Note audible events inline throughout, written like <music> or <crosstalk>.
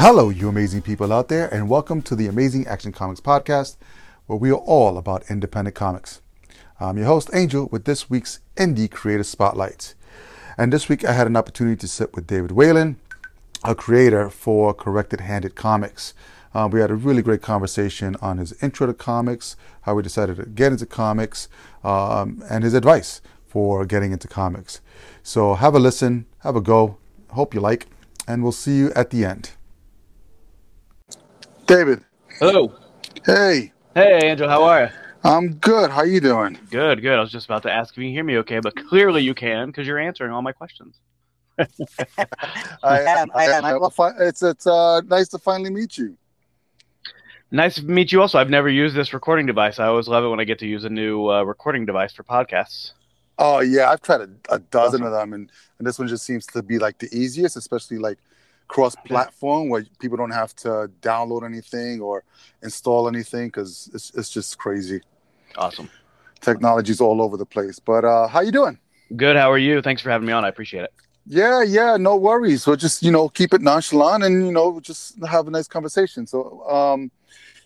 Hello, you amazing people out there, and welcome to the Amazing Action Comics podcast, where we are all about independent comics. I'm your host, Angel, with this week's Indie Creator Spotlight. And this week I had an opportunity to sit with David Whalen, a creator for Corrected Handed Comics. Uh, we had a really great conversation on his intro to comics, how he decided to get into comics, um, and his advice for getting into comics. So have a listen, have a go. Hope you like, and we'll see you at the end. David. Hello. Hey. Hey, Angel. How are you? I'm good. How you doing? Good, good. I was just about to ask if you can hear me okay, but clearly you can because you're answering all my questions. <laughs> I am. I am. I, it's it's uh, nice to finally meet you. Nice to meet you. Also, I've never used this recording device. I always love it when I get to use a new uh, recording device for podcasts. Oh yeah, I've tried a, a dozen awesome. of them, and and this one just seems to be like the easiest, especially like cross-platform where people don't have to download anything or install anything because it's, it's just crazy. Awesome. Technology's all over the place. But uh how you doing? Good. How are you? Thanks for having me on. I appreciate it. Yeah yeah no worries. So just you know keep it nonchalant and you know just have a nice conversation. So um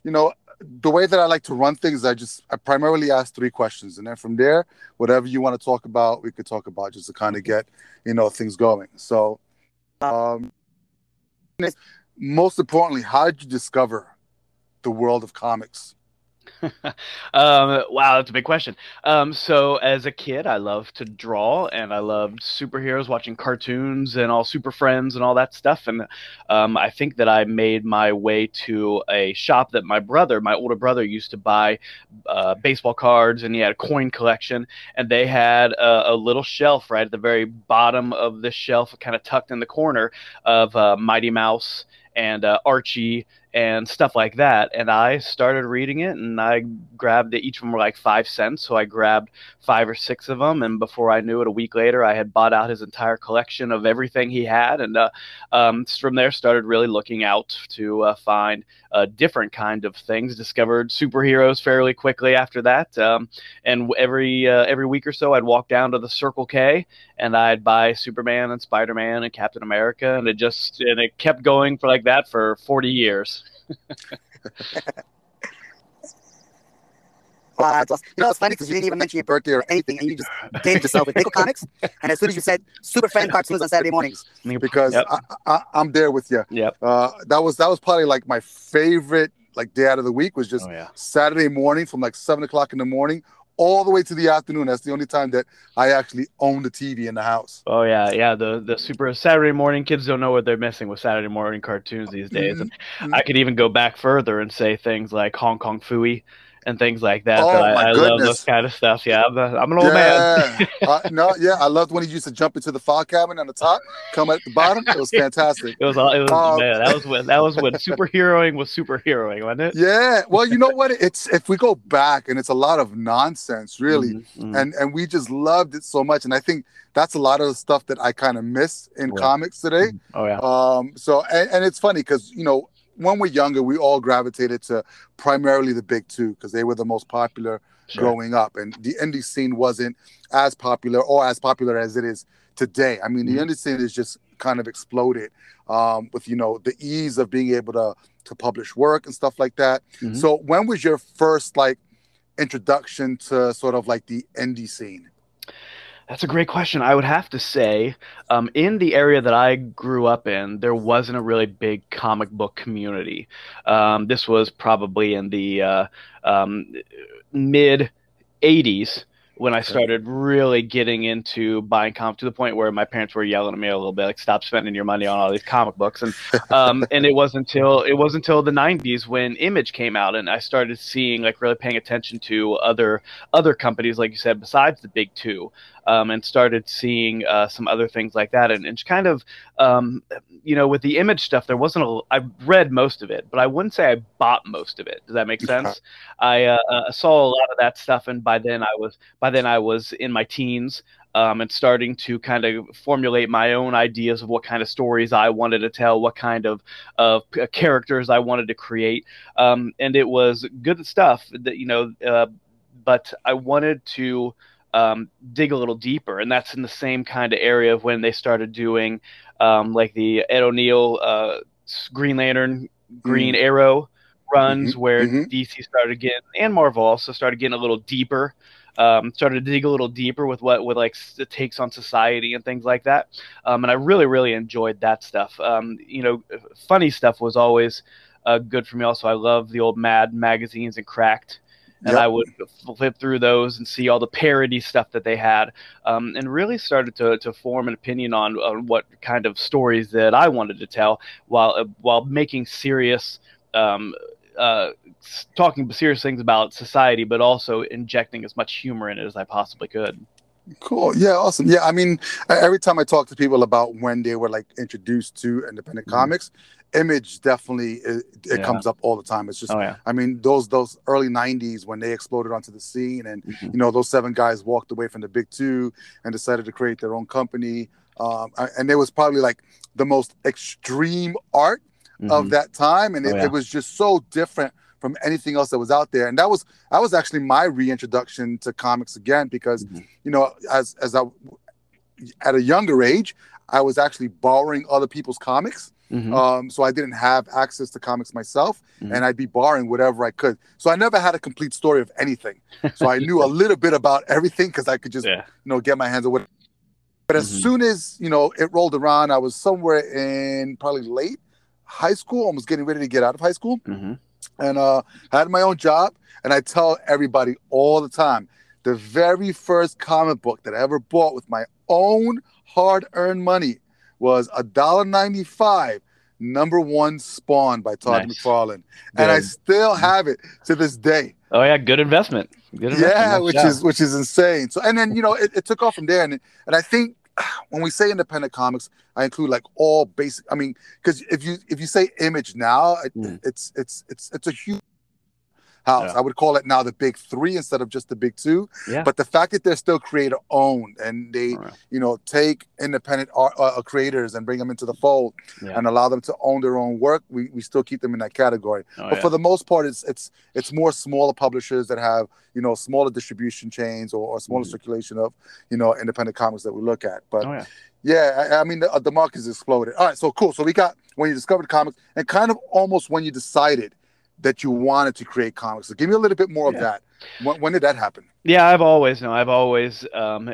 you know the way that i like to run things i just i primarily ask three questions. And then from there whatever you want to talk about we could talk about just to kind of get you know things going. So um most importantly, how did you discover the world of comics? <laughs> um, wow, that's a big question. Um, so as a kid, I loved to draw, and I loved superheroes, watching cartoons, and all Super Friends and all that stuff. And um, I think that I made my way to a shop that my brother, my older brother, used to buy uh, baseball cards, and he had a coin collection. And they had a, a, little shelf right at the very bottom of this shelf, kind of tucked in the corner of uh, Mighty Mouse and uh, Archie and stuff like that. And I started reading it, and I grabbed it. Each of them were like five cents, so I grabbed five or six of them. And before I knew it, a week later, I had bought out his entire collection of everything he had. And uh, um, from there, started really looking out to uh, find a different kind of things. Discovered superheroes fairly quickly after that. Um, and every uh, every week or so, I'd walk down to the Circle K and I'd buy Superman and Spider Man and Captain America, and it just and it kept going for like that for forty years. <laughs> Wow, You know, it's funny because you didn't even mention your birthday or anything, and you just named yourself with Pickle Comics. And as soon as you said Super Friends cartoons on Saturday mornings, because yep. I, am there with you. Yep. Uh, that was that was probably like my favorite like day out of the week was just oh, yeah. Saturday morning from like seven o'clock in the morning all the way to the afternoon. That's the only time that I actually own the TV in the house. Oh yeah, yeah. The the super Saturday morning kids don't know what they're missing with Saturday morning cartoons these days. Mm-hmm. I could even go back further and say things like Hong Kong Phooey and things like that. Oh, that I, I love those kind of stuff. Yeah, I'm, a, I'm an old yeah. man. <laughs> uh, no, yeah, I loved when he used to jump into the file cabinet on the top, come at the bottom. It was <laughs> fantastic. it was, it was um, man, that was when that was when superheroing was superheroing, wasn't it? Yeah. Well, you know what? It's if we go back, and it's a lot of nonsense, really, mm-hmm, mm-hmm. and and we just loved it so much, and I think that's a lot of the stuff that I kind of miss in yeah. comics today. Mm-hmm. Oh yeah. Um. So and, and it's funny because you know when we're younger, we all gravitated to primarily the big two because they were the most popular sure. growing up, and the indie scene wasn't as popular or as popular as it is today. I mean, mm-hmm. the indie scene is just kind of exploded um, with you know the ease of being able to to publish work and stuff like that. Mm-hmm. So, when was your first like introduction to sort of like the indie scene? That's a great question. I would have to say, um, in the area that I grew up in, there wasn't a really big comic book community. Um, this was probably in the uh, um, mid 80s when I started really getting into buying comics to the point where my parents were yelling at me a little bit, like "Stop spending your money on all these comic books." And um, <laughs> and it wasn't until it wasn't until the '90s when Image came out, and I started seeing like really paying attention to other other companies, like you said, besides the big two, um, and started seeing uh, some other things like that, and, and kind of um, you know with the Image stuff, there wasn't a. I read most of it, but I wouldn't say I bought most of it. Does that make sense? I uh, uh, saw a lot of that stuff, and by then I was by then I was in my teens um, and starting to kind of formulate my own ideas of what kind of stories I wanted to tell, what kind of of characters I wanted to create, um, and it was good stuff. That you know, uh, but I wanted to um, dig a little deeper, and that's in the same kind of area of when they started doing um, like Denny O'Neil. Uh, Green Lantern, Green Arrow runs Mhm, where mhm. DC started getting and Marvel also started getting a little deeper. Um, started to dig a little deeper with what with like the takes on society and things like that. Um, and I really really enjoyed that stuff. Um, you know, funny stuff was always uh, good for me. Also, I love the old Mad magazines and Cracked. And Yep. I would flip through those and see all the parody stuff that they had, um, and really started to, to form an opinion on, on what kind of stories that I wanted to tell, while uh, while making serious, um, uh, talking serious things about society, but also injecting as much humor in it as I possibly could. Cool. Yeah, awesome. Yeah, I mean, every time I talk to people about when they were like introduced to independent Mhm. comics, image definitely it, it Yeah. comes up all the time. It's just Oh yeah, I mean, those those early '90s when they exploded onto the scene, and Mhm. you know those seven guys walked away from the big two and decided to create their own company. Um, and it was probably like the most extreme art of Mhm. that time, and Oh, it, yeah. it was just so different from anything else that was out there. And that was that was actually my reintroduction to comics again because Mhm. you know as as I at a younger age, I was actually borrowing other people's comics. Mhm. Um, so I didn't have access to comics myself, Mhm. and I'd be borrowing whatever I could. So I never had a complete story of anything. So I knew a <laughs> little bit about everything because I could just yeah, you know get my hands on what. But as Mhm. soon as you know it rolled around, I was somewhere in probably late high school, almost getting ready to get out of high school, Mhm. and uh, I had my own job. And I tell everybody all the time, the very first comic book that I ever bought with my own hard-earned money was a dollar ninety-five. Number one Spawn by Todd Nice. McFarlane, and I still have it to this day. Oh yeah, good investment. Good investment. Yeah, Nice which job. is which is insane. So and then you know it, it took off from there, and and I think <sighs> when we say independent comics, I include like all basic. I mean, because if you if you say Image now, it, Mm. it's it's it's it's a huge house. Yeah. I would call it now the big three instead of just the big two. Yeah. But the fact that they're still creator owned and they yeah. you know take independent art, uh, creators and bring them into the fold Yeah. and allow them to own their own work, we, we still keep them in that category Oh, but for the most part it's it's it's more smaller publishers that have you know smaller distribution chains or, or smaller Mhm. circulation of you know independent comics that we look at but oh yeah. yeah I, I mean the, the market has exploded all right so cool so we got when you discovered comics and kind of almost when you decided that you wanted to create comics. So give me a little bit more of that when, when did that happen Yeah, I've always no, I've always um,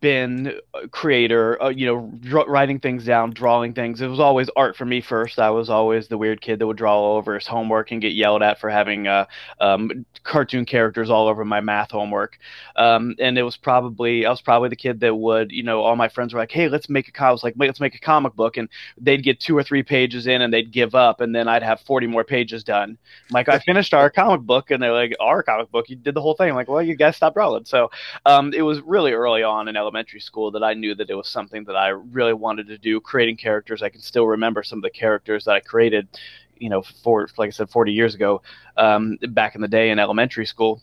been a creator. Uh, you know, dr- writing things down, drawing things. It was always art for me first. I was always the weird kid that would draw all over his homework and get yelled at for having uh, um, cartoon characters all over my math homework. Um, and it was probably I was probably the kid that would, you know, all my friends were like, "Hey, let's make a comic." I was like, let's make a comic book," and they'd get two or three pages in and they'd give up, and then I'd have forty more pages done. I'm like, I finished our comic book, and they're like, "Our comic book? You did the whole thing?" I'm like, "Well, you guys stopped drawing." So um, it was really early on in elementary school that I knew that it was something that I really wanted to do, creating characters. I can still remember some of the characters that I created, you know, for like I said, 40 years ago, um, back in the day in elementary school.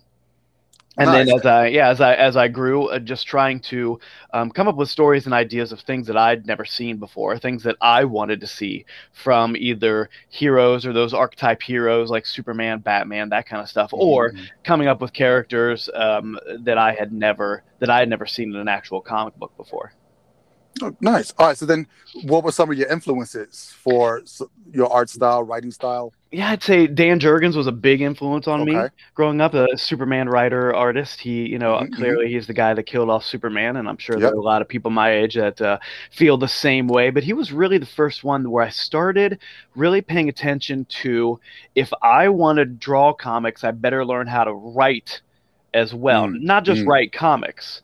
And then as I yeah as I as I grew, uh, just trying to um, come up with stories and ideas of things that I'd never seen before, things that I wanted to see from either heroes or those archetype heroes like Superman, Batman, that kind of stuff, or Mhm. coming up with characters um, that I had never that I had never seen in an actual comic book before. Oh, nice all right so then what were some of your influences for your art style writing style Yeah, I'd say Dan Jurgens was a big influence on me growing up. A Superman writer, artist. He, you know, Mhm, clearly he's the guy that killed off Superman, and I'm sure Yep. there are a lot of people my age that uh, feel the same way. But he was really the first one where I started really paying attention to if I want to draw comics, I better learn how to write as well, Mm, not just mm. write comics,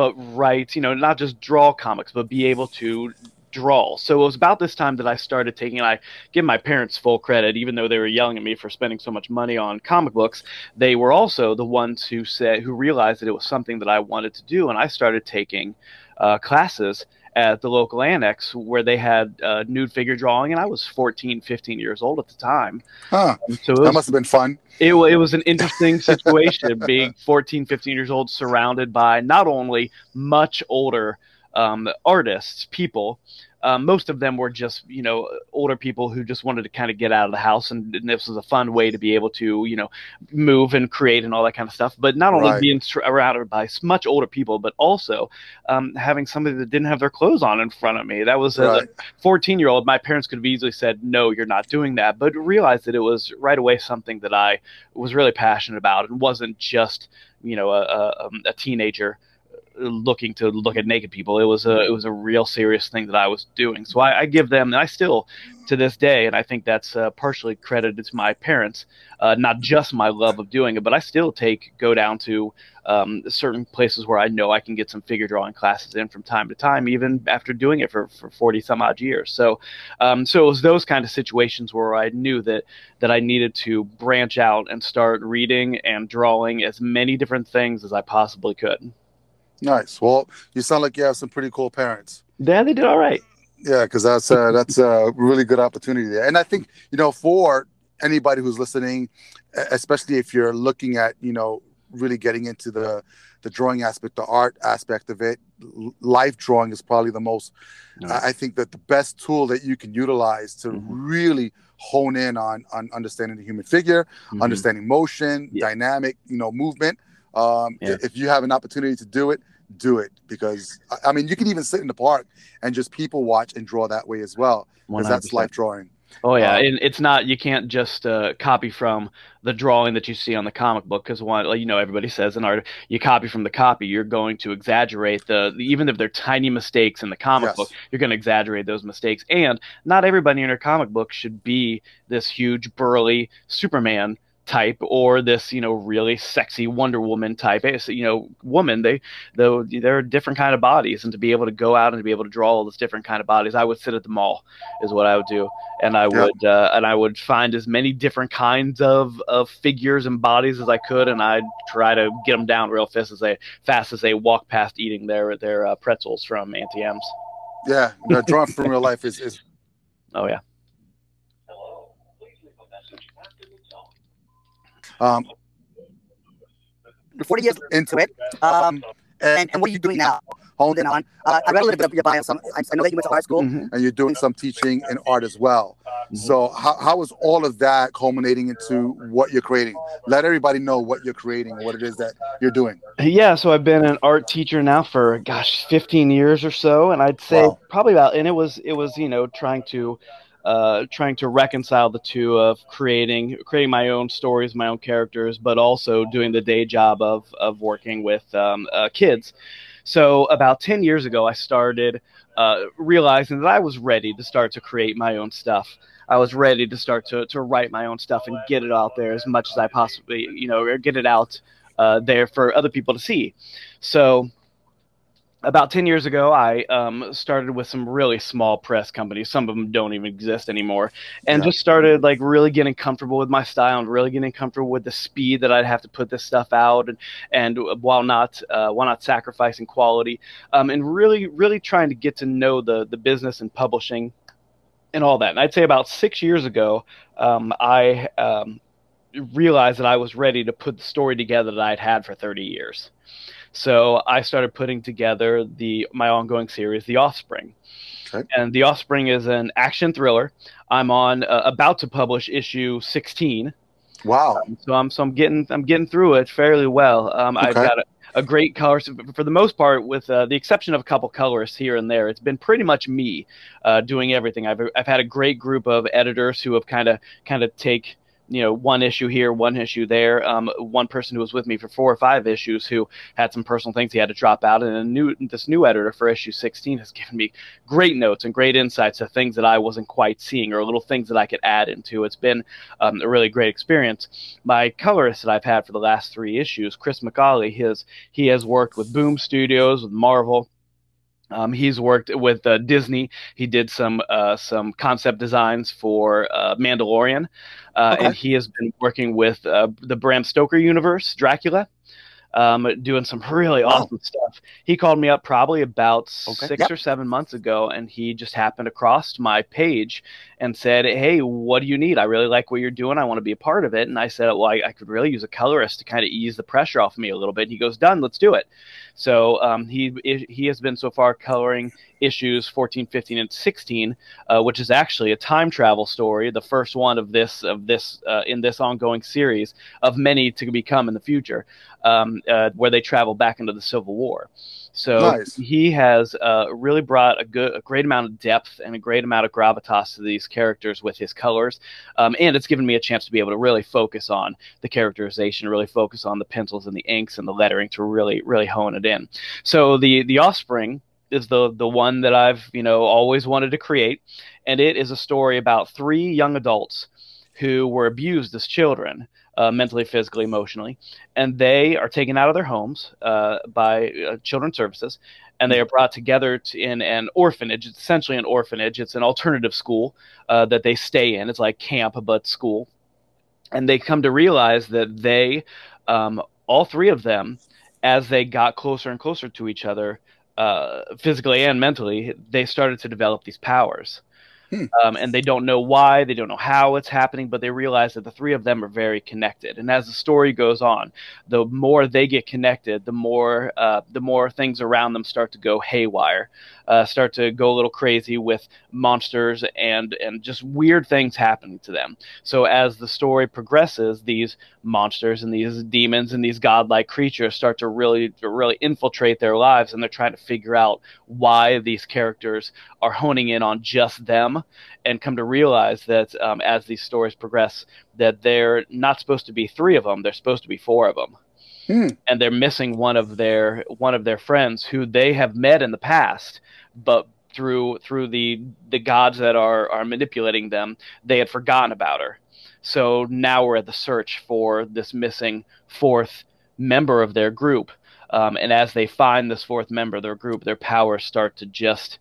but write, you know, not just draw comics, but be able to draw. So it was about this time that I started taking, and I give my parents full credit, even though they were yelling at me for spending so much money on comic books. They were also the ones who said, who realized that it was something that I wanted to do, and I started taking uh, classes at the local annex where they had uh, nude figure drawing, and I was 14, 15 years old at the time. huh So it that must have been fun it, it was an interesting situation <laughs> being 14, 15 years old, surrounded by not only much older um, artists, people, um, most of them were just you know older people who just wanted to kind of get out of the house, and, and, this was a fun way to be able to you know move and create and all that kind of stuff. But not only right. being surrounded by much older people, but also um, having somebody that didn't have their clothes on in front of me. That was right. a 14 year old. My parents could have easily said, "No, you're not doing that," but realized that it was right away something that I was really passionate about and wasn't just you know a, a, um, a teenager looking to look at naked people. It was a it was a real serious thing that I was doing. So I, I give them, and I still to this day, and I think that's uh, partially credited to my parents, uh, not just my love of doing it, but I still take go down to um, certain places where I know I can get some figure drawing classes in from time to time, even after doing it for, for 40 some odd years. So, um, so it was those kind of situations where I knew that, that I needed to branch out and start reading and drawing as many different things as I possibly could. Nice. Well, you sound like you have some pretty cool parents. Yeah, they did all right. Yeah, because that's uh, that's a really good opportunity there, and I think you know for anybody who's listening, especially if you're looking at you know really getting into the the drawing aspect, the art aspect of it, life drawing is probably the most. Nice. I think that the best tool that you can utilize to mm-hmm. really hone in on on understanding the human figure, mm-hmm. understanding motion, yeah. dynamic, you know, movement. Um, yeah. If you have an opportunity to do it, do it because I mean you can even sit in the park and just people watch and draw that way as well because that's life drawing. Oh yeah, um, and it's not you can't just uh, copy from the drawing that you see on the comic book because one, like, you know, everybody says in art, you copy from the copy, you're going to exaggerate the, the even if they're tiny mistakes in the comic yes. book, you're going to exaggerate those mistakes. And not everybody in a comic book should be this huge burly Superman type or this you know really sexy Wonder Woman type. You know woman they though they're different kind of bodies and to be able to go out and to be able to draw all those different kind of bodies I would sit at the mall is what I would do. And I would uh, and I would find as many different kinds of of figures and bodies as I could and I'd try to get them down real fast as they fast as they walk past eating their their uh, pretzels from Auntie Anne's. Yeah, drawing from real <laughs> life is, is oh yeah Um, 40 years into it. Um, and, and what are you doing now? Honed in on. Uh, I read a little bit of your bio. Some, I know that you went to art school. Mm-hmm. And you're doing some teaching in art as well. Mm-hmm. So, how, how is all of that culminating into what you're creating? Let everybody know what you're creating what it is that you're doing. Yeah, so I've been an art teacher now for gosh, 15 years or so, and I'd say wow. probably about. And it was it was you know trying to uh, trying to reconcile the two of creating creating my own stories, my own characters, but also doing the day job of of working with um, uh, kids. So about ten years ago, I started uh, realizing that I was ready to start to create my own stuff. I was ready to start to to write my own stuff and get it out there as much as I possibly, you know, or get it out uh, there for other people to see. So about 10 years ago i um, started with some really small press companies. Some of them don't even exist anymore. And yeah. just started like really getting comfortable with my style and really getting comfortable with the speed that i'd have to put this stuff out and and while not uh, while not sacrificing quality um, and really really trying to get to know the the business and publishing and all that. And i'd say about six years ago um, i um, realized that i was ready to put the story together that i'd had for 30 years so I started putting together the my ongoing series, The Offspring. Okay. And The Offspring is an action thriller. I'm on uh, about to publish issue 16. Wow. Um, so I'm so I'm getting I'm getting through it fairly well. Um, okay. I've got a, a, great color for the most part, with uh, the exception of a couple colorists here and there. It's been pretty much me uh, doing everything. I've I've had a great group of editors who have kind of kind of take you know one issue here, one issue there. Um, one person who was with me for four or five issues who had some personal things he had to drop out, and a new this new editor for issue 16 has <laughs> given me great notes and great insights to things that I wasn't quite seeing or little things that I could add into. It's been um, a really great experience. My colorist that I've had for the last three issues, Chris McCauley, his he has worked with Boom Studios, with Marvel um, he's worked with uh, Disney. He did some uh, some concept designs for uh, Mandalorian, uh, okay. and he has been working with uh, the Bram Stoker universe, Dracula, um, doing some really awesome wow. stuff. He called me up probably about okay. six yep. or seven months ago, and he just happened across my page and said, "Hey, what do you need? I really like what you're doing. I want to be a part of it." And I said, "Well, I, I could really use a colorist to kind of ease the pressure off of me a little bit." And he goes, "Done. Let's do it." So um, he he has been so far coloring issues 14, 15, and 16, uh, which is actually a time travel story, the first one of this of this uh, in this ongoing series of many to become in the future, um, uh, where they travel back into the Civil War. So Nice. he has uh, really brought a good, a great amount of depth and a great amount of gravitas to these characters with his colors, um, and it's given me a chance to be able to really focus on the characterization, really focus on the pencils and the inks and the lettering to really, really hone it in. So the the offspring is the the one that I've you know always wanted to create, and it is a story about three young adults who were abused as children, uh, mentally, physically, emotionally, and they are taken out of their homes uh, by uh, Children's Services, and they are brought together to, in an orphanage. It's essentially an orphanage. It's an alternative school uh, that they stay in. It's like camp but school, and they come to realize that they, um, all three of them, as they got closer and closer to each other, uh, physically and mentally, they started to develop these powers. Hmm. Um, and they don't know why, they don't know how it's happening, but they realize that the three of them are very connected. And as the story goes on, the more they get connected, the more uh, the more things around them start to go haywire, uh, start to go a little crazy with monsters and and just weird things happening to them. So as the story progresses, these monsters and these demons and these godlike creatures start to really to really infiltrate their lives, and they're trying to figure out why these characters are honing in on just them, and come to realize that um, as these stories progress, that they're not supposed to be three of them; they're supposed to be four of them Hmm. and they're missing one of their one of their friends who they have met in the past, but through through the the gods that are are manipulating them, they had forgotten about her. So now we're at the search for this missing fourth member of their group. Um, and as they find this fourth member of their group, their powers start to just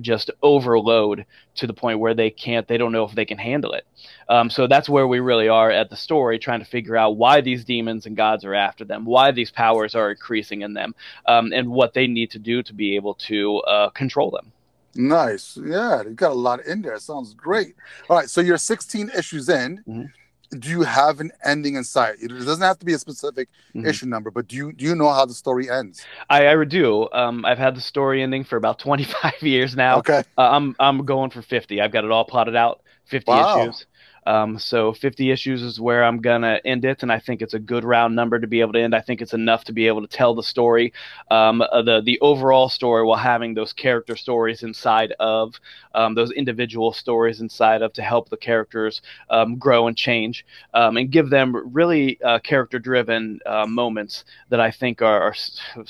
just overload to the point where they can't they don't know if they can handle it um, so that's where we really are at the story trying to figure out why these demons and gods are after them why these powers are increasing in them um, and what they need to do to be able to uh, control them Nice. Yeah, you got a lot in there. Sounds great. All right, so you're 16 issues in. Mhm. Do you have an ending in sight? It doesn't have to be a specific Mhm. issue number, but do you do you know how the story ends? I, I do. Um, I've had the story ending for about <laughs> 25 years now. Okay. Uh, I'm I'm going for 50. I've got it all plotted out. 50 Wow. issues. Um, so 50 issues is where I'm gonna end it, and I think it's a good round number to be able to end. I think it's enough to be able to tell the story, um, uh, the the overall story, while having those character stories inside of um, those individual stories inside of to help the characters um, grow and change, um, and give them really uh, character-driven uh, moments that I think are, are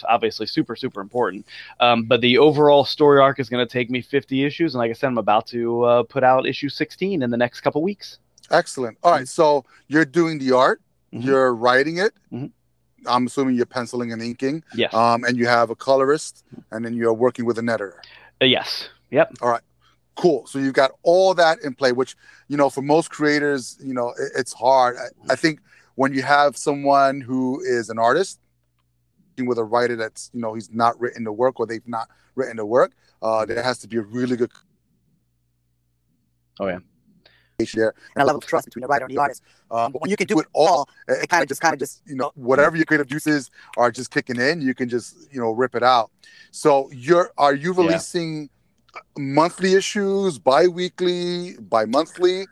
obviously super super important. Um, but the overall story arc is going to take me 50 issues, and like I said, I'm about to uh, put out issue 16 in the next couple weeks. Excellent. All right, so you're doing the art, Mhm. you're writing it. Mhm. I'm assuming you're penciling and inking, Yes. um, and you have a colorist, and then you're working with an editor. Uh, yes. Yep. All right. Cool. So you've got all that in play, which you know, for most creators, you know, it- it's hard. I, I think when you have someone who is an artist with a writer that's you know he's not written the work or they've not written the work, uh, there has to be a really good. Oh, yeah. There. and a level of trust between the writer and the artist. Um, but when you can do it all, it, kind of just, kind of just, you know whatever your creative juices are just kicking in you can just you know rip it out so you're are you Yeah. releasing monthly issues bi-weekly bi-monthly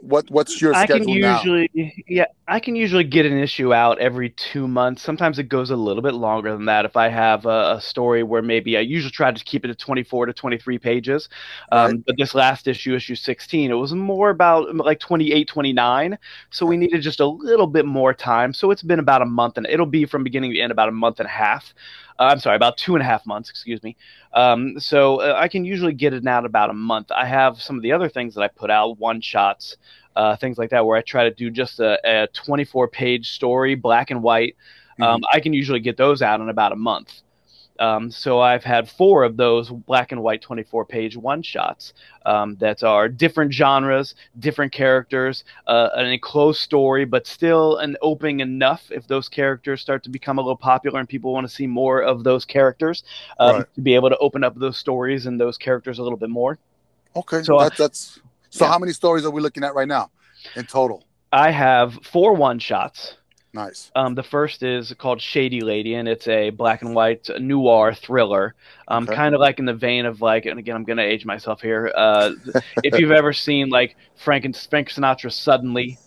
what what's your I schedule can now usually, yeah, I can usually get an issue out every two months. Sometimes it goes a little bit longer than that if I have a, a story where maybe I usually try to keep it at 24 to 23 pages. Um, Right. But this last issue, issue 16, it was more about like 28, 29. So we needed just a little bit more time. So it's been about a month, and it'll be from beginning to end about a month and a half. Uh, I'm sorry, about two and a half months, excuse me. Um, so uh, I can usually get it out about a month. I have some of the other things that I put out, one shots, uh, things like that, where I try to do just a, a 24 page story, black and white. Um, I can usually get those out in about a month. Um, so I've had four of those black and white 24 page one shots um, that are different genres, different characters, uh, an enclosed story, but still an opening enough if those characters start to become a little popular and people want to see more of those characters um, Right. to be able to open up those stories and those characters a little bit more. okay so, that, that's So Yeah. how many stories are we looking at right now in total? I have four one shots. Nice. Um, the first is called Shady Lady, and it's a black and white noir thriller. Um, Okay. kind of like in the vein of like, and again, I'm gonna age myself here. Uh, <laughs> if you've ever seen like Frank and Frank Sinatra suddenly,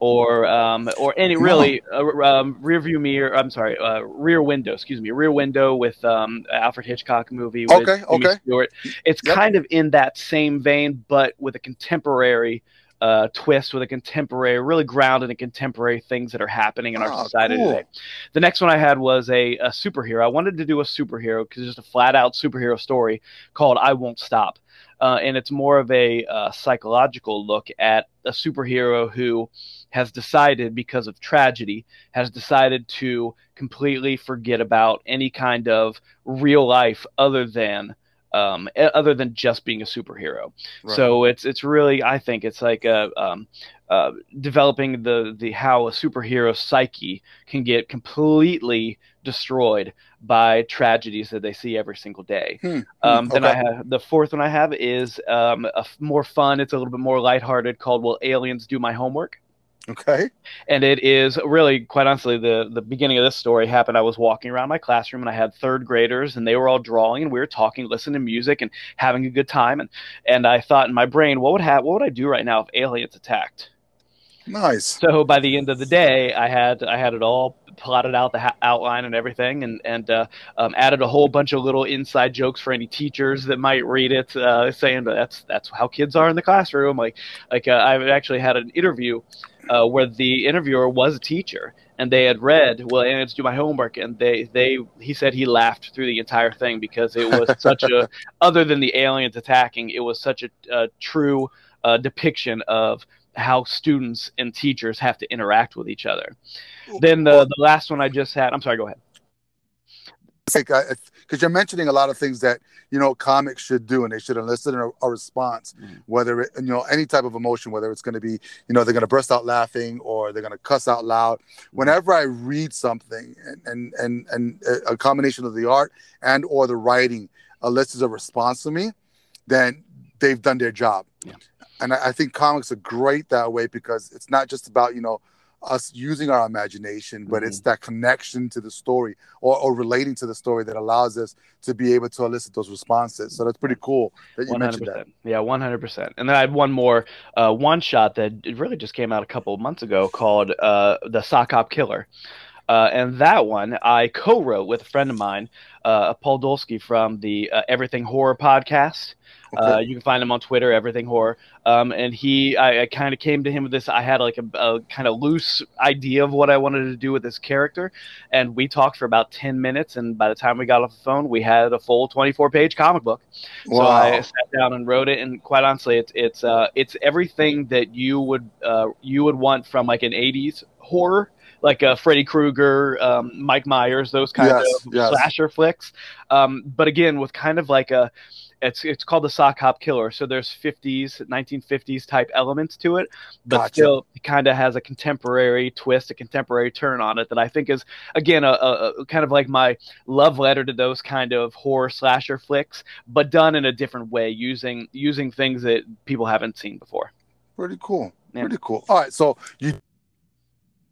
or um, or any No. really uh, um, Rear View Mirror. I'm sorry, uh, Rear Window. Excuse me, Rear Window with um, Alfred Hitchcock movie. With Okay, okay. Stewart. It's Yep. kind of in that same vein, but with a contemporary uh, twist, with a contemporary, really grounded in contemporary things that are happening in Ah, our society cool. today. The next one I had was a, a superhero. I wanted to do a superhero because it's just a flat out superhero story called I Won't Stop. Uh, and it's more of a uh, psychological look at a superhero who has decided, because of tragedy, has decided to completely forget about any kind of real life other than um, other than just being a superhero. Right. So it's it's really I think it's like a, um, uh, developing the the how a superhero psyche can get completely destroyed by tragedies that they see every single day. Hmm, Um, Then I have the fourth one I have is um, a f- more fun. It's a little bit more lighthearted called "Will Aliens Do My Homework?" Okay. and it is really quite honestly the the beginning of this story happened. I was walking around my classroom and i had third graders and they were all drawing and we were talking listening to music and having a good time. And and i thought in my brain what would have what would i do right now if aliens attacked Nice. so by the end of the day i had i had it all plotted out the ha- outline and everything and and uh, um, added a whole bunch of little inside jokes for any teachers that might read it uh, saying that's that's how kids are in the classroom like like uh, i've actually had an interview uh, where the interviewer was a teacher and they had read well aliens do my homework and they they he said he laughed through the entire thing because it was <laughs> such a other than the aliens attacking it was such a, a true uh, depiction of how students and teachers have to interact with each other. Then the, the last one i just had i'm sorry go ahead. Because uh, you're mentioning a lot of things that you know comics should do and they should elicit a, a response Mhm. whether it you know any type of emotion whether it's going to be you know they're going to burst out laughing or they're going to cuss out loud. Mm-hmm. Whenever i read something and and and, and a- a combination of the art and or the writing elicits a response to me then they've done their job. Yeah. And I, I think comics are great that way because it's not just about you know us using our imagination, but it's that connection to the story or, or relating to the story that allows us to be able to elicit those responses. So that's pretty cool that you One hundred mentioned that. Yeah, one hundred percent. And then I had one more uh, one shot that it really just came out a couple of months ago called uh, the Sock Hop Killer. Uh, and that one I co-wrote with a friend of mine, uh, Paul Dolsky from the uh, Everything Horror podcast. Uh, Okay. you can find him on Twitter, Everything Horror. Um, and he, I, I kind of came to him with this. I had like a, a kind of loose idea of what I wanted to do with this character, and we talked for about ten minutes. And by the time we got off the phone, we had a full twenty-four page comic book. So I sat down and wrote it, and quite honestly, it's it's uh, it's everything that you would uh, you would want from like an '80s horror, like uh, Freddy Krueger, um, Mike Myers, those kind Yes, of yes. slasher flicks. Um, but again, with kind of like a it's it's called the sock hop killer. So there's 50s, 1950s type elements to it, but Gotcha. still kind of has a contemporary twist, a contemporary turn on it that I think is again a, a, a kind of like my love letter to those kind of horror slasher flicks, but done in a different way, using using things that people haven't seen before. Pretty cool. Yeah. Pretty cool. All right. So you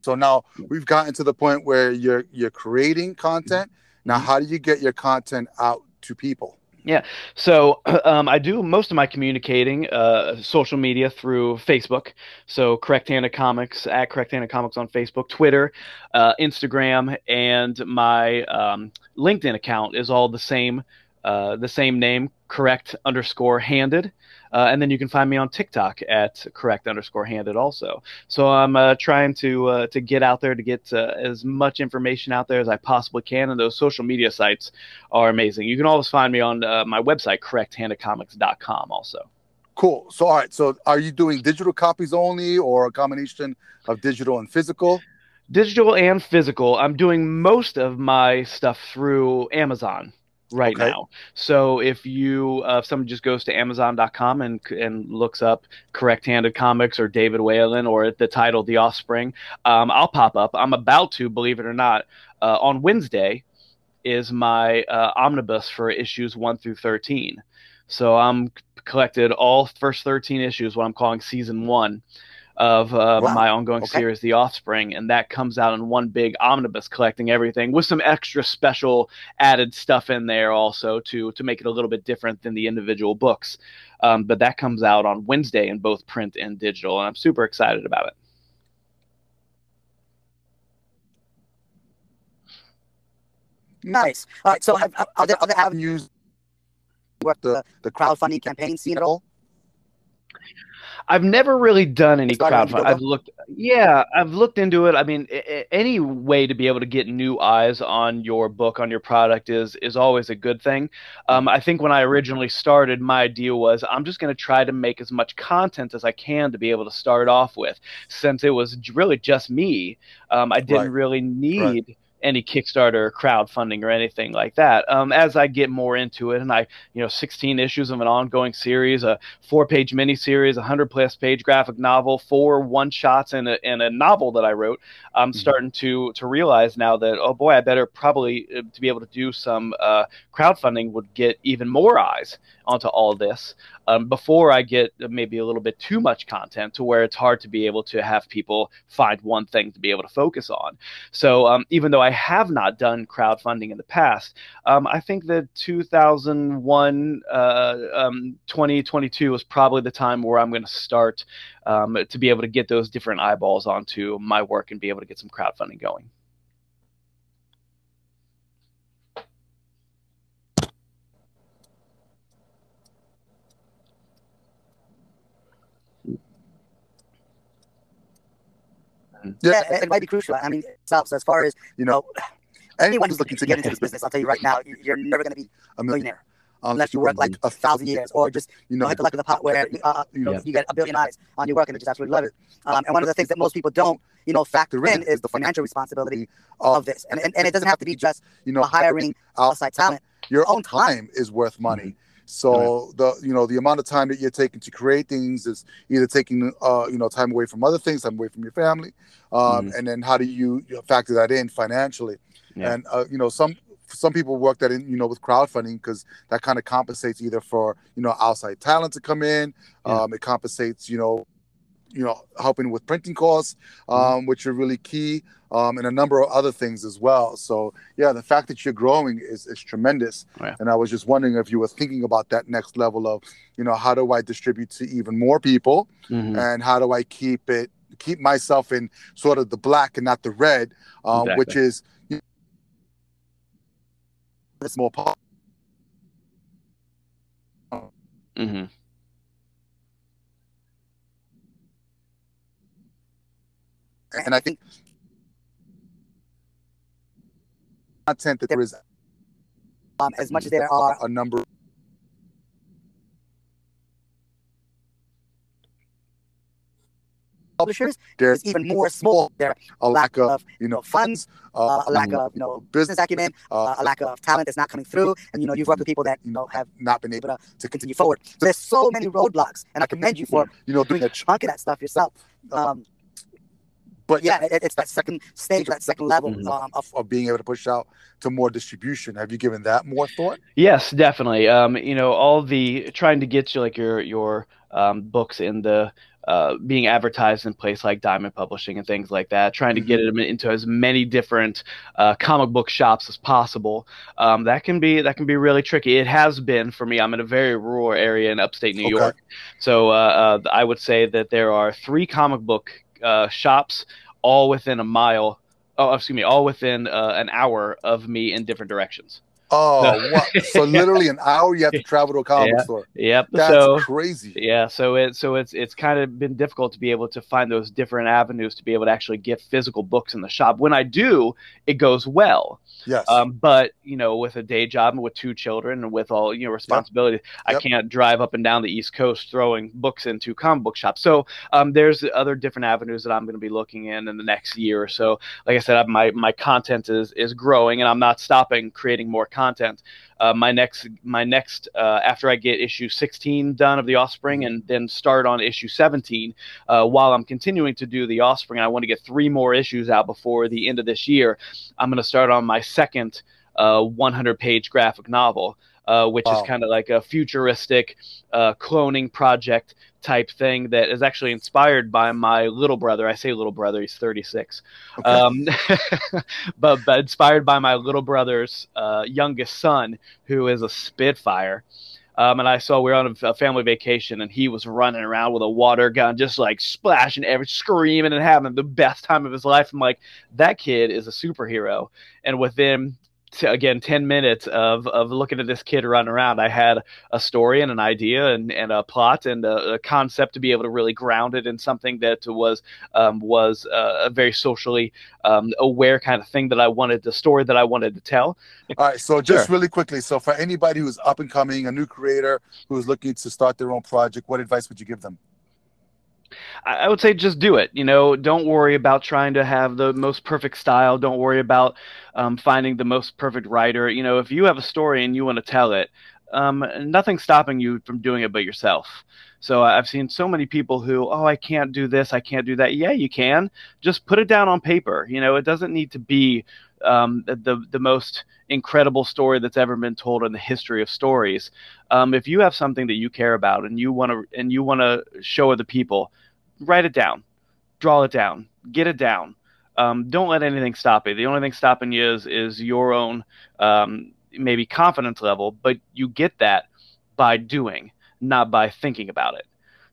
so now we've gotten to the point where you're you're creating content. Now Mhm. how do you get your content out to people? Yeah, so <clears throat> um, I do most of my communicating uh, social media through Facebook. So Correct Handed Comics at Correct Handed Comics on Facebook, Twitter, uh, Instagram, and my um, LinkedIn account is all the same. Uh, the same name, correct underscore handed. Uh, and then you can find me on TikTok at correct underscore handed also. So I'm uh, trying to uh, to get out there to get uh, as much information out there as I possibly can. And those social media sites are amazing. You can always find me on uh, my website, correcthandedcomics.com also. Cool. So all right. So are you doing digital copies only or a combination of digital and physical? Digital and physical. I'm doing most of my stuff through Amazon right Okay. now. So if you, uh, if someone just goes to Amazon.com and and looks up Correct Handed Comics or David Whalen or the title The Offspring, um, I'll pop up. I'm about to, believe it or not, uh, on Wednesday is my uh, omnibus for issues one through thirteen. So I'm collected all first 13 issues, what I'm calling season one of uh, Wow. my ongoing Okay. series, The Offspring, and that comes out in one big omnibus, collecting everything with some extra special added stuff in there also to to make it a little bit different than the individual books. Um, but that comes out on Wednesday in both print and digital, and I'm super excited about it. Nice. All right. So, have, are- there other avenues work the the crowdfunding campaign scene at all? I've never really done any crowdfunding. I've looked, yeah, I've looked into it. I mean, a- any way to be able to get new eyes on your book, on your product, is is always a good thing. Um, I think when I originally started, my idea was I'm just going to try to make as much content as I can to be able to start off with. Since it was really just me, um, I didn't Right. really need. Any Kickstarter or crowdfunding or anything like that. Um, as I get more into it, and I, you know, 16 issues of an ongoing series, a four-page miniseries, a hundred-plus page graphic novel, four one-shots, and a, and a novel that I wrote. I'm Mhm. starting to to realize now that oh boy, I better probably uh, to be able to do some uh, crowdfunding would get even more eyes onto all this um, before I get maybe a little bit too much content to where it's hard to be able to have people find one thing to be able to focus on. So um, even though I have not done crowdfunding in the past, um, I think that 2001, uh, um, 2022 is probably the time where I'm going to start um, to be able to get those different eyeballs onto my work and be able to get some crowdfunding going. Yeah, it, it might be crucial. I mean, itself. So as far as You know, <sighs> anyone who's looking to get into this business, I'll tell you right now, you- you're never going to be a a millionaire unless you work like a thousand years or just you you know know, hit the luck of the pot where <laughs> uh, you know Yeah. you get a billion eyes on your work and they just absolutely love it. Um, and one of the things that most people don't you know factor in is the financial responsibility of this, and and, and it doesn't have to be just you you know, know hiring outside talent. your own time is worth money. So the you know the amount of time that you're taking to create things is either taking uh you know time away from other things, time away from your family, um, and then how do you, you factor that in financially? Yeah. And uh, you know some some people work that in you know with crowdfunding because that kind of compensates either for you know outside talent to come in, Yeah. um, it compensates you know you know helping with printing costs, um, which are really key, um, and a number of other things as well. So yeah, the fact that you're growing is is tremendous. Yeah. And I was just wondering if you were thinking about that next level of you know how do I distribute to even more people, Mhm. and how do I keep it keep myself in sort of the black and not the red, um, Exactly. which is you know, the small part. Mhm. And I think content that there is Um, as much as there are a number of publishers, there's even more small. There a lack of you know funds, uh, uh, a lack of you know business acumen, uh, uh, a lack of talent that's not coming through, and you know you've worked with people that you know have not been able to, to continue forward. So there's so many roadblocks, and I commend you for you know doing doing a chunk of that stuff yourself. Um, but yeah, it, it's that second stage, that second level Mhm. um, of of, being able to push out to more distribution. Have you given that more thought? Yes, definitely. Um, you know, all the trying to get you like your your um, books in the uh, being advertised in place like Diamond Publishing and things like that. Trying to get Mm-hmm. them into as many different uh, comic book shops as possible. Um, that can be that can be really tricky. It has been for me. I'm in a very rural area in upstate New Okay. York, so uh, uh, I would say that there are three comic book uh, shops all within a mile. Oh, excuse me, all within uh, an hour of me in different directions. Oh, what? so <laughs> literally an hour you have to travel to a comic Yeah. store. Yep. That's so crazy. Yeah, so it so it's it's kind of been difficult to be able to find those different avenues to be able to actually get physical books in the shop. When I do, it goes well. Yes. Um, but you know, with a day job and with two children and with all you know responsibility, I Yep. can't drive up and down the East Coast throwing books into comic book shops. So um, there's other different avenues that I'm going to be looking in in the next year or so. Like I said, I- my my content is is growing, and I'm not stopping creating more content. Uh, my next my next uh, after I get issue 16 done of the Offspring and then start on issue 17. Uh, while I'm continuing to do the Offspring, I want to get three more issues out before the end of this year. I'm going to start on my second uh, 100 page graphic novel. Uh, which Wow. is kind of like a futuristic uh, cloning project type thing that is actually inspired by my little brother. I say little brother; he's 36. Okay. Um, <laughs> but, but inspired by my little brother's uh, youngest son, who is a Spitfire. Um, and I saw we were on a, family vacation, and he was running around with a water gun, just like splashing, every screaming and having the best time of his life. I'm like, that kid is a superhero. And within t- again 10 minutes of, of looking at this kid running around i had a story and an idea and, and a plot and a, a concept to be able to really ground it in something that was um, was uh, a very socially um, aware kind of thing that i wanted the story that i wanted to tell All right, so just Sure. really quickly, so for anybody who's up and coming, a new creator who's looking to start their own project, what advice would you give them? I would say just do it. You know, don't worry about trying to have the most perfect style. Don't worry about um, finding the most perfect writer. You know, if you have a story and you want to tell it, um, nothing's stopping you from doing it but yourself. So I've seen so many people who, oh, I can't do this, I can't do that. Yeah, you can. Just put it down on paper. You know, it doesn't need to be um, the, the the most incredible story that's ever been told in the history of stories. Um, if you have something that you care about and you want to and you want to show other people, write it down, draw it down, get it down. Um, don't let anything stop you. The only thing stopping you is is your own um, maybe confidence level, but you get that by doing, not by thinking about it.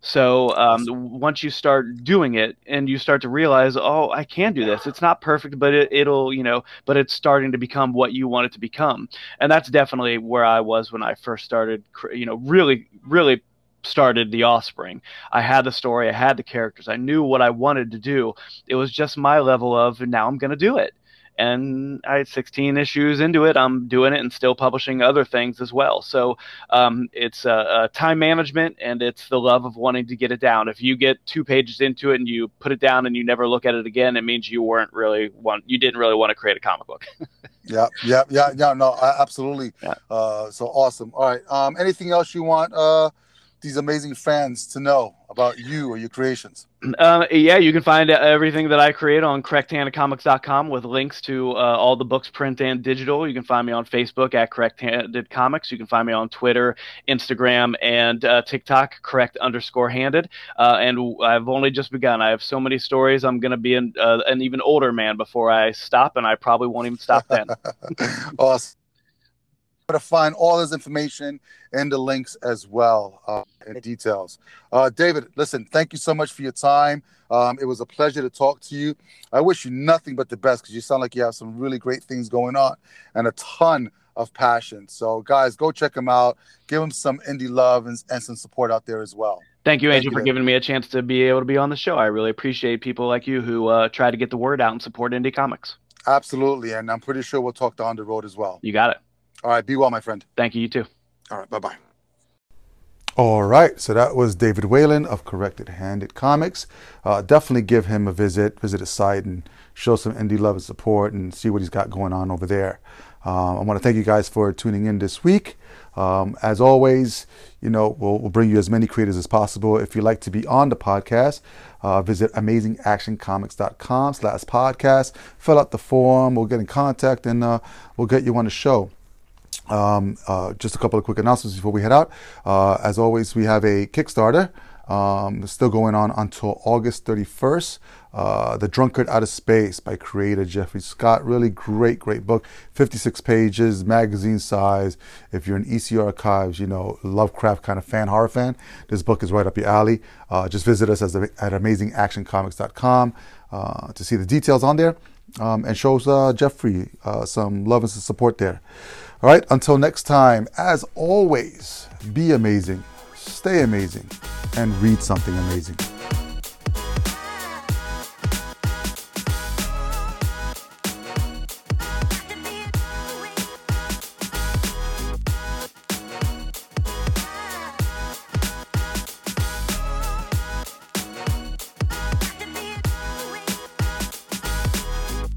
So um, once you start doing it and you start to realize, oh, I can do this. It's not perfect, but it, it'll, you know, but it's starting to become what you want it to become. And that's definitely where I was when I first started, you know, really, really started the offspring i had the story i had the characters i knew what i wanted to do it was just my level of now i'm going to do it and i had 16 issues into it i'm doing it and still publishing other things as well so um, it's uh, uh, time management and it's the love of wanting to get it down if you get two pages into it and you put it down and you never look at it again it means you weren't really want you didn't really want to create a comic book <laughs> Yeah, yeah, yeah, yeah. No, absolutely. Yeah. Uh, so awesome. All right. Um, anything else you want uh, these amazing fans to know about you or your creations? Uh, yeah, you can find everything that I create on correcthandedcomics.com with links to uh, all the books, print and digital. You can find me on Facebook at Correct Handed Comics. You can find me on Twitter, Instagram, and uh, TikTok, correct underscore handed. Uh, and I've only just begun. I have so many stories. I'm going to be an, uh, an even older man before I stop, and I probably won't even stop then. <laughs> awesome. To find all this information and the links as well uh, and details. Uh, David, listen, thank you so much for your time. Um, it was a pleasure to talk to you. I wish you nothing but the best because you sound like you have some really great things going on and a ton of passion. So, guys, go check him out. Give him some indie love and, and some support out there as well. Thank you, Thank Angel, you, for David. giving me a chance to be able to be on the show. I really appreciate people like you who uh, try to get the word out and support indie comics. Absolutely. And I'm pretty sure we'll talk down the road as well. You got it. All right. Be well, my friend. Thank you. You too. All right. Bye bye. All right. So that was David Whalen of Corrected Handed Comics. Uh, definitely give him a visit, visit his site, and show some indie love and support and see what he's got going on over there. Um, I want to thank you guys for tuning in this week. Um, as always, you know, we'll, we'll bring you as many creators as possible. If you'd like to be on the podcast, uh, visit amazingactioncomics.com slash podcast. Fill out the form. We'll get in contact and uh, we'll get you on the show. Um, uh, just a couple of quick announcements before we head out. Uh, as always, we have a Kickstarter. Um, still going on until August 31st. Uh, the Drunkard Out of Space by creator Jeffrey Scott. Really great, great book. 56 pages, magazine size. If you're an EC Archives, you know, Lovecraft kind of fan, horror fan, this book is right up your alley. Uh, just visit us as, at amazingactioncomics.com uh, to see the details on there um, and shows uh, Jeffrey uh, some love and some support there. All right, until next time, as always, be amazing, stay amazing, and read something amazing.